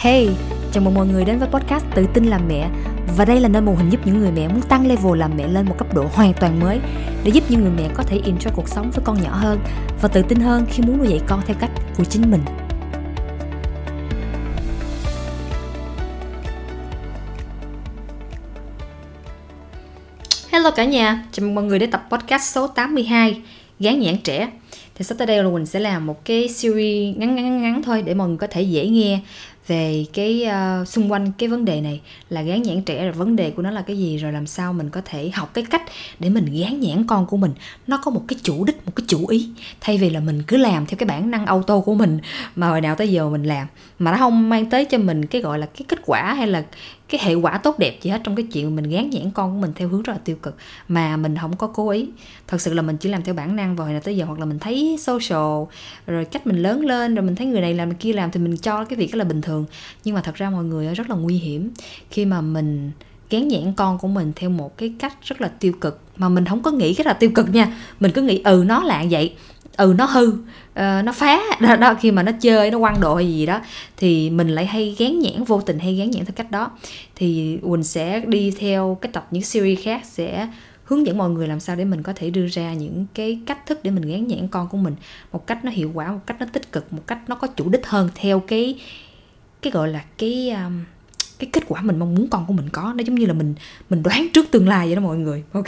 Hey, chào mừng mọi người đến với podcast Tự tin làm mẹ. Và đây là nơi mô hình giúp những người mẹ muốn tăng level làm mẹ lên một cấp độ hoàn toàn mới Để giúp những người mẹ có thể enjoy cuộc sống với con nhỏ hơn Và tự tin hơn khi muốn nuôi dạy con theo cách của chính mình. Hello cả nhà, chào mừng mọi người đến tập podcast số 82 Gán nhãn trẻ. Thì sắp tới đây là mình sẽ làm một cái series ngắn ngắn ngắn thôi để mọi người có thể dễ nghe về cái uh, xung quanh cái vấn đề này là gán nhãn trẻ rồi vấn đề của nó là cái gì rồi làm sao mình có thể học cái cách để mình gán nhãn con của mình. Nó có một cái chủ đích một cái chủ ý. Thay vì là mình cứ làm theo cái bản năng auto của mình mà hồi nào tới giờ mình làm. Mà nó không mang tới cho mình cái gọi là cái kết quả hay là cái hệ quả tốt đẹp gì hết trong cái chuyện mình gán nhãn con của mình theo hướng rất là tiêu cực, mà mình không có cố ý. Thật sự là mình chỉ làm theo bản năng và hồi nào tới giờ, hoặc là mình thấy social, rồi cách mình lớn lên, rồi mình thấy người này làm người kia làm thì mình cho cái việc đó là bình thường. Nhưng mà thật ra mọi người rất là nguy hiểm khi mà mình gán nhãn con của mình theo một cái cách rất là tiêu cực, mà mình không có nghĩ cái là tiêu cực nha. Mình cứ nghĩ ừ nó là vậy ừ nó hư. Uh, nó phá. Đó, đó khi mà nó chơi nó quăng đội hay gì đó thì mình lại hay gán nhãn vô tình hay gán nhãn theo cách đó. Thì quỳnh sẽ đi theo cái tập những series khác sẽ hướng dẫn mọi người làm sao để mình có thể đưa ra những cái cách thức để mình gán nhãn con của mình một cách nó hiệu quả một cách nó tích cực một cách nó có chủ đích hơn theo cái cái gọi là cái um, cái kết quả mình mong muốn con của mình có. Nó giống như là mình mình đoán trước tương lai vậy đó mọi người. Ok?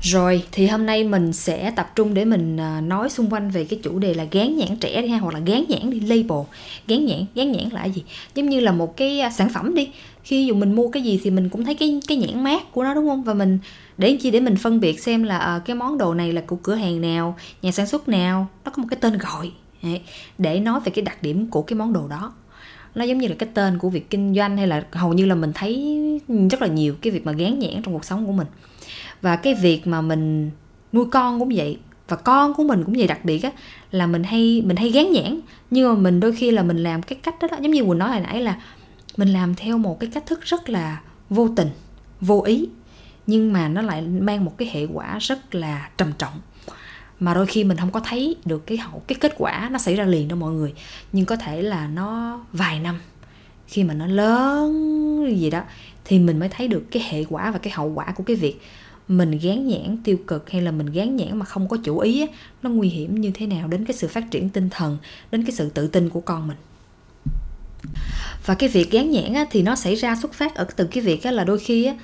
Rồi thì hôm nay mình sẽ tập trung để mình à, nói xung quanh về cái chủ đề là gán nhãn trẻ đi ha hoặc là gán nhãn đi label. Gán nhãn gán nhãn là gì? Giống như là một cái à, sản phẩm đi. Khi dù mình mua cái gì thì mình cũng thấy cái cái nhãn mát của nó đúng không? Và mình để chi để mình phân biệt xem là uh, cái món đồ này là của cửa hàng nào nhà sản xuất nào nó có một cái tên gọi để nói về cái đặc điểm của cái món đồ đó. Nó giống như là cái tên của việc kinh doanh hay là hầu như là mình thấy rất là nhiều cái việc mà gán nhãn trong cuộc sống của mình và cái việc mà mình nuôi con cũng vậy và con của mình cũng vậy đặc biệt á là mình hay mình hay gán nhãn. Nhưng mà mình đôi khi là mình làm cái cách đó, đó giống như quỳnh nói hồi nãy là mình làm theo một cái cách thức rất là vô tình vô ý. Nhưng mà nó lại mang một cái hệ quả rất là trầm trọng. Mà đôi khi mình không có thấy được cái hậu cái kết quả nó xảy ra liền đâu mọi người. Nhưng có thể là nó vài năm khi mà nó lớn gì đó thì mình mới thấy được cái hệ quả và cái hậu quả của cái việc mình gán nhãn tiêu cực hay là mình gán nhãn mà không có chủ ý nó nguy hiểm như thế nào đến cái sự phát triển tinh thần đến cái sự tự tin của con mình? Và cái việc gán nhãn á, thì nó xảy ra xuất phát ở từ cái việc á, là đôi khi á,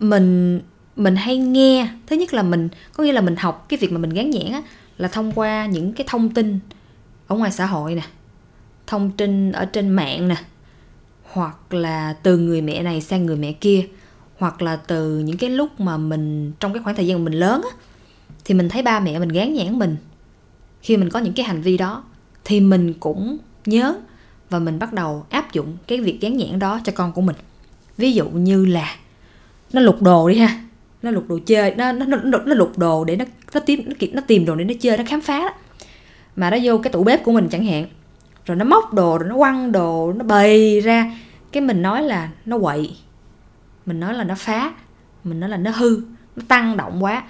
mình mình hay nghe thứ nhất là mình có nghĩa là mình học cái việc mà mình gán nhãn á, là thông qua những cái thông tin ở ngoài xã hội nè thông tin ở trên mạng nè hoặc là từ người mẹ này sang người mẹ kia hoặc là từ những cái lúc mà mình trong cái khoảng thời gian mà mình lớn á thì mình thấy ba mẹ mình gán nhãn mình. Khi mình có những cái hành vi đó thì mình cũng nhớ và mình bắt đầu áp dụng cái việc gán nhãn đó cho con của mình. Ví dụ như là nó lục đồ đi ha nó lục đồ chơi nó nó nó, nó lục đồ để nó nó tìm nó, nó tìm đồ để nó chơi nó khám phá đó. mà nó vô cái tủ bếp của mình chẳng hạn rồi nó móc đồ rồi nó quăng đồ nó bày ra cái mình nói là nó quậy mình nói là nó phá, mình nói là nó hư, nó tăng động quá.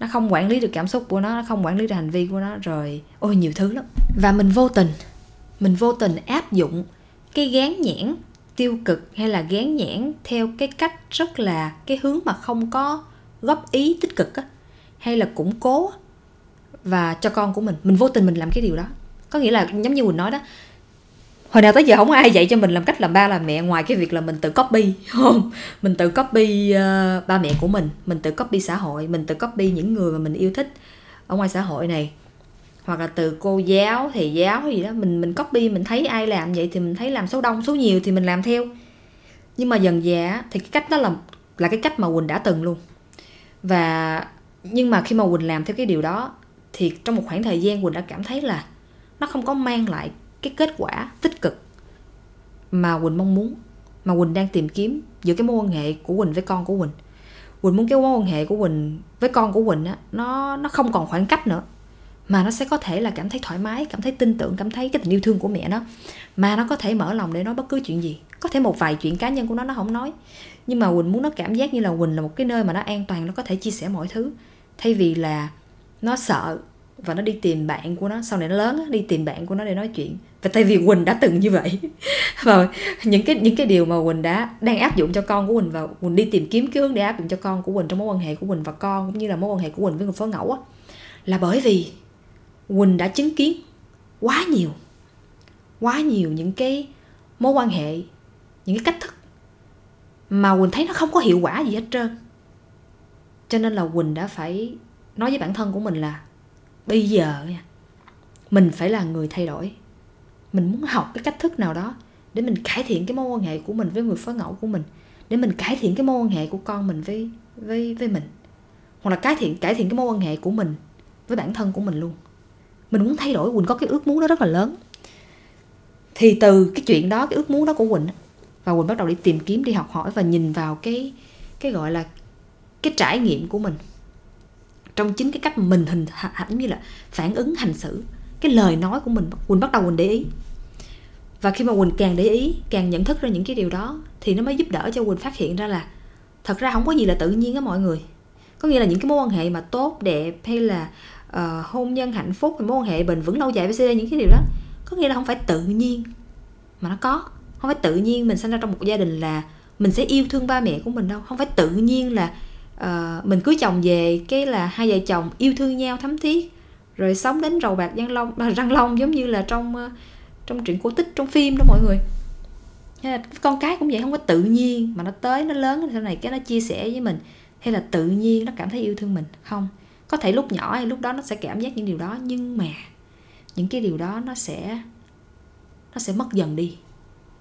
Nó không quản lý được cảm xúc của nó nó không quản lý được hành vi của nó, rồi, ôi, nhiều thứ lắm. Và mình vô tình, mình vô tình áp dụng cái gán nhãn tiêu cực hay là gán nhãn theo cái cách rất là, cái hướng mà không có góp ý tích cực á, hay là củng cố và cho con của mình. Mình vô tình mình làm cái điều đó. Có nghĩa là giống như mình nói đó hồi nào tới giờ không ai dạy cho mình làm cách làm ba làm mẹ ngoài cái việc là mình tự copy không? Mình tự copy uh, ba mẹ của mình mình tự copy xã hội mình tự copy những người mà mình yêu thích ở ngoài xã hội này. Hoặc là từ cô giáo thầy giáo gì đó mình mình copy mình thấy ai làm vậy thì mình thấy làm số đông số nhiều thì mình làm theo. Nhưng mà dần dà thì cái cách đó là là cái cách mà quỳnh đã từng luôn. Và nhưng mà khi mà quỳnh làm theo cái điều đó thì trong một khoảng thời gian quỳnh đã cảm thấy là nó không có mang lại cái kết quả tích cực mà quỳnh mong muốn, mà quỳnh đang tìm kiếm giữa cái mối quan hệ của quỳnh với con của quỳnh. Quỳnh muốn cái mối quan hệ của quỳnh với con của quỳnh á, nó nó không còn khoảng cách nữa, mà nó sẽ có thể là cảm thấy thoải mái, cảm thấy tin tưởng, cảm thấy cái tình yêu thương của mẹ nó, mà nó có thể mở lòng để nói bất cứ chuyện gì. Có thể một vài chuyện cá nhân của nó nó không nói, nhưng mà quỳnh muốn nó cảm giác như là quỳnh là một cái nơi mà nó an toàn, nó có thể chia sẻ mọi thứ. Thay vì là nó sợ và nó đi tìm bạn của nó. Sau này nó lớn đi tìm bạn của nó để nói chuyện. Và tại vì quỳnh đã từng như vậy. Và những cái những cái điều mà quỳnh đã, đang áp dụng cho con của quỳnh và quỳnh đi tìm kiếm cái hướng để áp dụng cho con của quỳnh trong mối quan hệ của quỳnh và con, cũng như là mối quan hệ của quỳnh với người phối ngẫu á, là bởi vì quỳnh đã chứng kiến quá nhiều quá nhiều những cái mối quan hệ, những cái cách thức mà quỳnh thấy nó không có hiệu quả gì hết trơn. Cho nên là quỳnh đã phải nói với bản thân của mình là bây giờ nha, mình phải là người thay đổi. Mình muốn học cái cách thức nào đó để mình cải thiện cái mối quan hệ của mình với người phối ngẫu của mình, để mình cải thiện cái mối quan hệ của con mình với với với mình. Hoặc là cải thiện cải thiện cái mối quan hệ của mình với bản thân của mình luôn. Mình muốn thay đổi quỳnh có cái ước muốn đó rất là lớn. Thì từ cái chuyện đó, cái ước muốn đó của quỳnh và quỳnh bắt đầu đi tìm kiếm, đi học hỏi và nhìn vào cái cái gọi là cái trải nghiệm của mình trong chính cái cách mình hình ảnh như là phản ứng hành xử. Cái lời nói của mình quỳnh bắt đầu quỳnh để ý. Và khi mà quỳnh càng để ý càng nhận thức ra những cái điều đó thì nó mới giúp đỡ cho quỳnh phát hiện ra là thật ra không có gì là tự nhiên á mọi người. Có nghĩa là những cái mối quan hệ mà tốt đẹp hay là uh, hôn nhân hạnh phúc mối quan hệ bền vững lâu dài với những cái điều đó có nghĩa là không phải tự nhiên mà nó có. Không phải tự nhiên mình sinh ra trong một gia đình là mình sẽ yêu thương ba mẹ của mình đâu. Không phải tự nhiên là uh, mình cưới chồng về cái là hai vợ chồng yêu thương nhau thấm thiết. Rồi sống đến rầu bạc răng long à, răng long giống như là trong uh, trong truyện cổ tích trong phim đó mọi người. Hay là con cái cũng vậy không có tự nhiên mà nó tới nó lớn sau này cái nó chia sẻ với mình. Hay là tự nhiên nó cảm thấy yêu thương mình không? Có thể lúc nhỏ hay lúc đó nó sẽ cảm giác những điều đó nhưng mà những cái điều đó nó sẽ nó sẽ mất dần đi.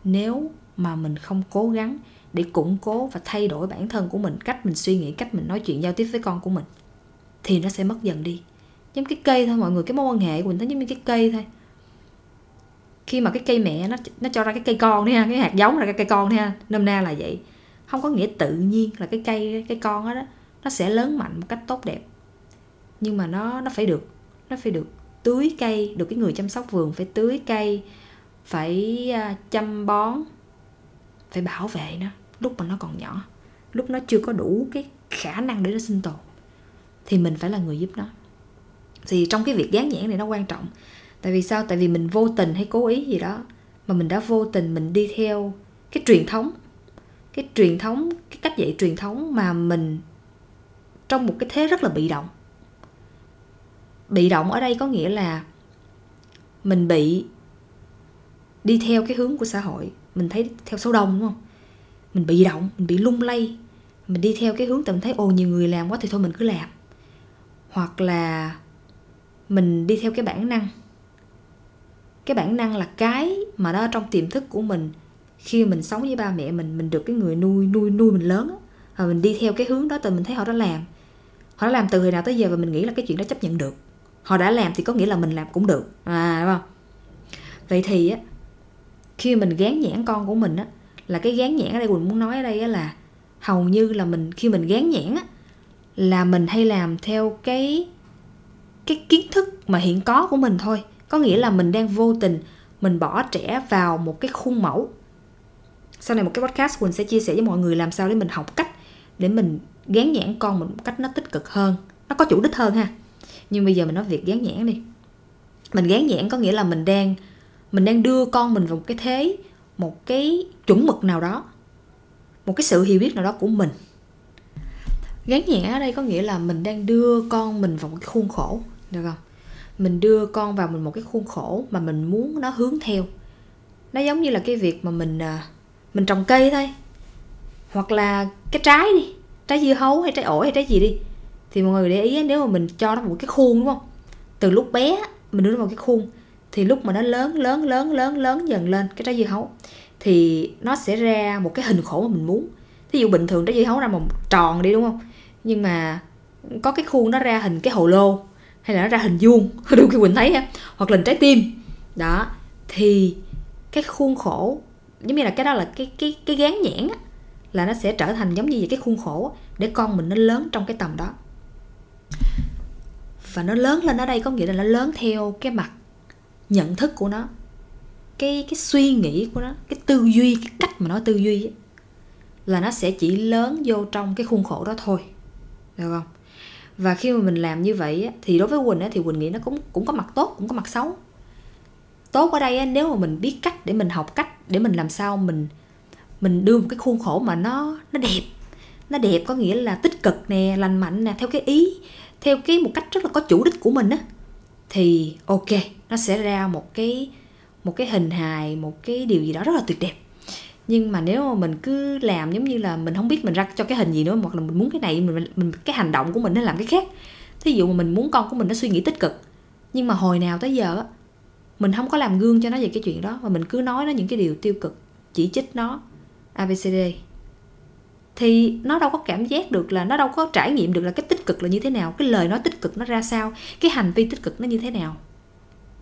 Nếu mà mình không cố gắng để củng cố và thay đổi bản thân của mình cách mình suy nghĩ cách mình nói chuyện giao tiếp với con của mình thì nó sẽ mất dần đi. Giống cái cây thôi mọi người cái mối quan hệ của mình nó giống như cái cây thôi. Khi mà cái cây mẹ nó nó cho ra cái cây con nha cái hạt giống là cái cây con nha nôm na là vậy. Không có nghĩa tự nhiên là cái cây cái con đó, đó nó sẽ lớn mạnh một cách tốt đẹp. Nhưng mà nó nó phải được nó phải được tưới cây được cái người chăm sóc vườn phải tưới cây phải à, chăm bón phải bảo vệ nó lúc mà nó còn nhỏ, lúc nó chưa có đủ cái khả năng để nó sinh tồn, thì mình phải là người giúp nó. Thì trong cái việc dán nhãn này nó quan trọng. Tại vì sao? Tại vì mình vô tình hay cố ý gì đó, mà mình đã vô tình mình đi theo cái truyền thống, cái truyền thống, cái cách dạy truyền thống mà mình trong một cái thế rất là bị động. Bị động ở đây có nghĩa là mình bị đi theo cái hướng của xã hội, mình thấy theo số đông, đúng không? Mình bị động, mình bị lung lay. Mình đi theo cái hướng tầm thấy ồ, nhiều người làm quá thì thôi mình cứ làm. Hoặc là mình đi theo cái bản năng. Cái bản năng là cái mà đó trong tiềm thức của mình, khi mình sống với ba mẹ mình mình được cái người nuôi nuôi nuôi mình lớn và mình đi theo cái hướng đó từ mình thấy họ đã làm. Họ đã làm từ hồi nào tới giờ và mình nghĩ là cái chuyện đó chấp nhận được. Họ đã làm thì có nghĩa là mình làm cũng được. À đúng không? Vậy thì á, khi mình gán nhãn con của mình á là cái gán nhãn ở đây quỳnh muốn nói ở đây là hầu như là mình, khi mình gán nhãn á, là mình hay làm theo cái cái kiến thức mà hiện có của mình thôi. Có nghĩa là mình đang vô tình mình bỏ trẻ vào một cái khuôn mẫu. Sau này một cái podcast quỳnh sẽ chia sẻ với mọi người làm sao để mình học cách để mình gán nhãn con mình một cách nó tích cực hơn. Nó có chủ đích hơn ha. Nhưng bây giờ mình nói việc gán nhãn đi. Mình gán nhãn có nghĩa là mình đang mình đang đưa con mình vào một cái thế một cái chuẩn mực nào đó, một cái sự hiểu biết nào đó của mình. Gán nhẹ ở đây có nghĩa là mình đang đưa con mình vào một cái khuôn khổ, được không? Mình đưa con vào mình một cái khuôn khổ mà mình muốn nó hướng theo. Nó giống như là cái việc mà mình à, mình trồng cây thôi. Hoặc là cái trái đi, trái dưa hấu hay trái ổi hay trái gì đi. Thì mọi người để ý nếu mà mình cho nó một cái khuôn, đúng không? Từ lúc bé mình đưa nó vào cái khuôn thì lúc mà nó lớn lớn lớn lớn lớn dần lên cái trái dưa hấu thì nó sẽ ra một cái hình khổ mà mình muốn. Thí dụ bình thường trái dưa hấu ra một tròn đi đúng không? Nhưng mà có cái khuôn nó ra hình cái hồ lô hay là nó ra hình vuông đôi khi quỳnh thấy ha hoặc là hình trái tim. Đó thì cái khuôn khổ giống như là cái đó là cái cái cái gán nhãn á, là nó sẽ trở thành giống như vậy cái khuôn khổ để con mình nó lớn trong cái tầm đó. Và nó lớn lên ở đây có nghĩa là nó lớn theo cái mặt nhận thức của nó cái cái suy nghĩ của nó cái tư duy cái cách mà nó tư duy ấy, là nó sẽ chỉ lớn vô trong cái khuôn khổ đó thôi được không? Và khi mà mình làm như vậy ấy, thì đối với quỳnh ấy, thì quỳnh nghĩ nó cũng cũng có mặt tốt cũng có mặt xấu. Tốt ở đây ấy, nếu mà mình biết cách để mình học cách để mình làm sao mình mình đưa một cái khuôn khổ mà nó nó đẹp nó đẹp có nghĩa là tích cực nè lành mạnh nè theo cái ý theo cái một cách rất là có chủ đích của mình á thì ok nó sẽ ra một cái một cái hình hài một cái điều gì đó rất là tuyệt đẹp. Nhưng mà nếu mà mình cứ làm giống như là mình không biết mình ra cho cái hình gì nữa hoặc là mình muốn cái này mình, mình cái hành động của mình nó làm cái khác. Thí dụ mà mình muốn con của mình nó suy nghĩ tích cực nhưng mà hồi nào tới giờ mình không có làm gương cho nó về cái chuyện đó mà mình cứ nói nó những cái điều tiêu cực chỉ trích nó abcd thì nó đâu có cảm giác được là nó đâu có trải nghiệm được là cái tích cực là như thế nào, cái lời nói tích cực nó ra sao, cái hành vi tích cực nó như thế nào.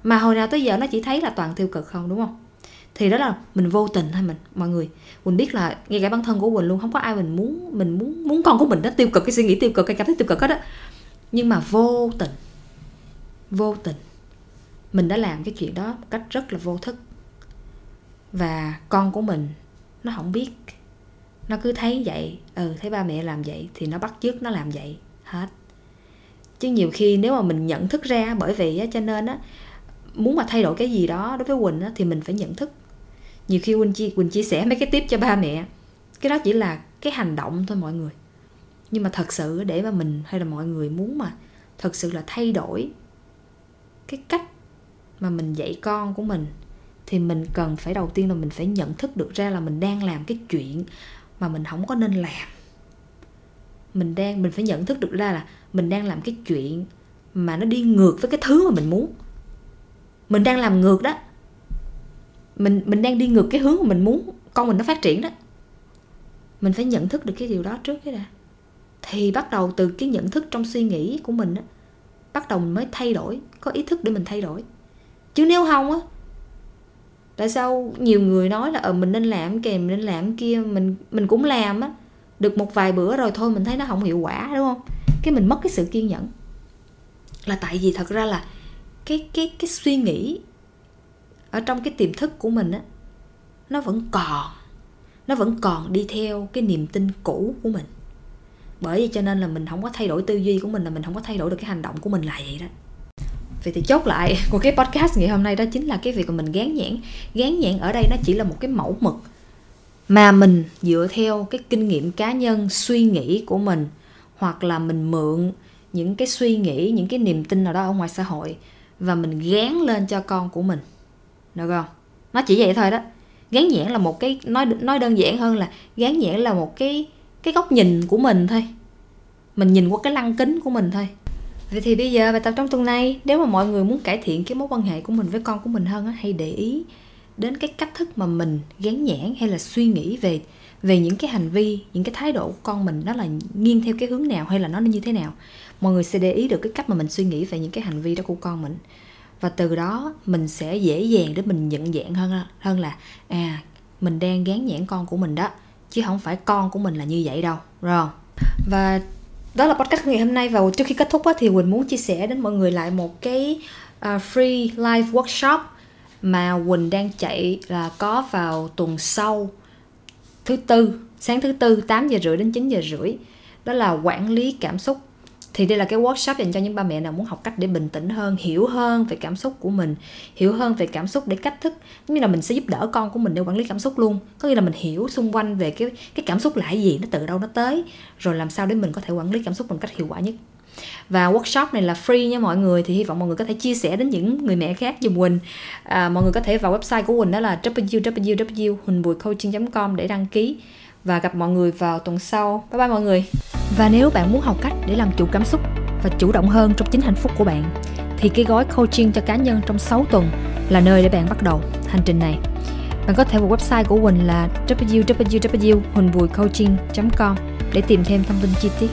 Mà hồi nào tới giờ nó chỉ thấy là toàn tiêu cực không, đúng không? Thì đó là mình vô tình thôi mình, mọi người. Mình biết là ngay cả bản thân của quỳnh luôn, không có ai mình muốn mình muốn muốn con của mình nó tiêu cực, cái suy nghĩ tiêu cực, cái cảm thấy tiêu cực hết đó nhưng mà vô tình vô tình, mình đã làm cái chuyện đó một cách rất là vô thức. Và con của mình, nó không biết nó cứ thấy vậy ừ thấy ba mẹ làm vậy thì nó bắt chước nó làm vậy, hết. Chứ nhiều khi nếu mà mình nhận thức ra, bởi vì á, cho nên á, muốn mà thay đổi cái gì đó đối với quỳnh á, thì mình phải nhận thức. Nhiều khi quỳnh chia quỳnh chia sẻ mấy cái tiếp cho ba mẹ. Cái đó chỉ là cái hành động thôi mọi người. Nhưng mà thật sự để mà mình hay là mọi người muốn mà thật sự là thay đổi cái cách mà mình dạy con của mình, thì mình cần phải đầu tiên là mình phải nhận thức được ra là mình đang làm cái chuyện mà mình không có nên làm. Mình đang, mình phải nhận thức được ra là mình đang làm cái chuyện mà nó đi ngược với cái thứ mà mình muốn. Mình đang làm ngược đó. Mình mình đang đi ngược cái hướng mà mình muốn, con mình nó phát triển đó. Mình phải nhận thức được cái điều đó trước cái đã. Thì bắt đầu từ cái nhận thức trong suy nghĩ của mình á, bắt đầu mình mới thay đổi, có ý thức để mình thay đổi. Chứ nếu không á tại sao nhiều người nói là ờ mình nên làm kèm, mình nên làm kia, mình mình cũng làm á, được một vài bữa rồi thôi mình thấy nó không hiệu quả, đúng không? Cái mình mất cái sự kiên nhẫn. Là tại vì thật ra là cái cái cái suy nghĩ ở trong cái tiềm thức của mình á, nó vẫn còn, nó vẫn còn đi theo cái niềm tin cũ của mình. Bởi vậy cho nên là mình không có thay đổi tư duy của mình, là mình không có thay đổi được cái hành động của mình là vậy đó vậy thì chốt lại của cái podcast ngày hôm nay đó chính là cái việc mà mình gán nhãn. Gán nhãn ở đây nó chỉ là một cái mẫu mực mà mình dựa theo cái kinh nghiệm cá nhân, suy nghĩ của mình, hoặc là mình mượn những cái suy nghĩ, những cái niềm tin nào đó ở ngoài xã hội và mình gán lên cho con của mình. Được không? Nó chỉ vậy thôi đó. Gán nhãn là một cái, nói nói đơn giản hơn là gán nhãn là một cái cái góc nhìn của mình thôi. Mình nhìn qua cái lăng kính của mình thôi. Vậy thì bây giờ bài tập trong tuần này Nếu mà mọi người muốn cải thiện cái mối quan hệ của mình với con của mình hơn Hãy để ý đến cái cách thức mà mình gán nhãn hay là suy nghĩ về về những cái hành vi, những cái thái độ của con mình nó là nghiêng theo cái hướng nào hay là nó như thế nào. Mọi người sẽ để ý được cái cách mà mình suy nghĩ về những cái hành vi đó của con mình. Và từ đó mình sẽ dễ dàng để mình nhận dạng hơn hơn là à mình đang gán nhãn con của mình đó chứ không phải con của mình là như vậy đâu, rồi Và đó là podcast ngày hôm nay và trước khi kết thúc thì Quỳnh muốn chia sẻ đến mọi người lại một cái à, free live workshop mà Quỳnh đang chạy là có vào tuần sau, thứ tư, sáng thứ tư 8 giờ rưỡi đến 9 giờ rưỡi. Đó là quản lý cảm xúc thì đây là cái workshop dành cho những ba mẹ nào muốn học cách để bình tĩnh hơn hiểu hơn về cảm xúc của mình hiểu hơn về cảm xúc để cách thức như là mình sẽ giúp đỡ con của mình để quản lý cảm xúc luôn. Có nghĩa là mình hiểu xung quanh về cái cái cảm xúc là cái gì nó từ đâu nó tới rồi làm sao để mình có thể quản lý cảm xúc một cách hiệu quả nhất. Và workshop này là free nha mọi người thì hy vọng mọi người có thể chia sẻ đến những người mẹ khác giùm Quỳnh. À, mọi người có thể vào website của Quỳnh đó là www.huỳnhbùicoaching.com để đăng ký và gặp mọi người vào tuần sau. Bye bye mọi người. Và nếu bạn muốn học cách để làm chủ cảm xúc và chủ động hơn trong chính hạnh phúc của bạn, thì cái gói coaching cho cá nhân trong 6 tuần là nơi để bạn bắt đầu hành trình này. Bạn có thể vào website của Quỳnh là www.huỳnhbùiccoaching.com để tìm thêm thông tin chi tiết.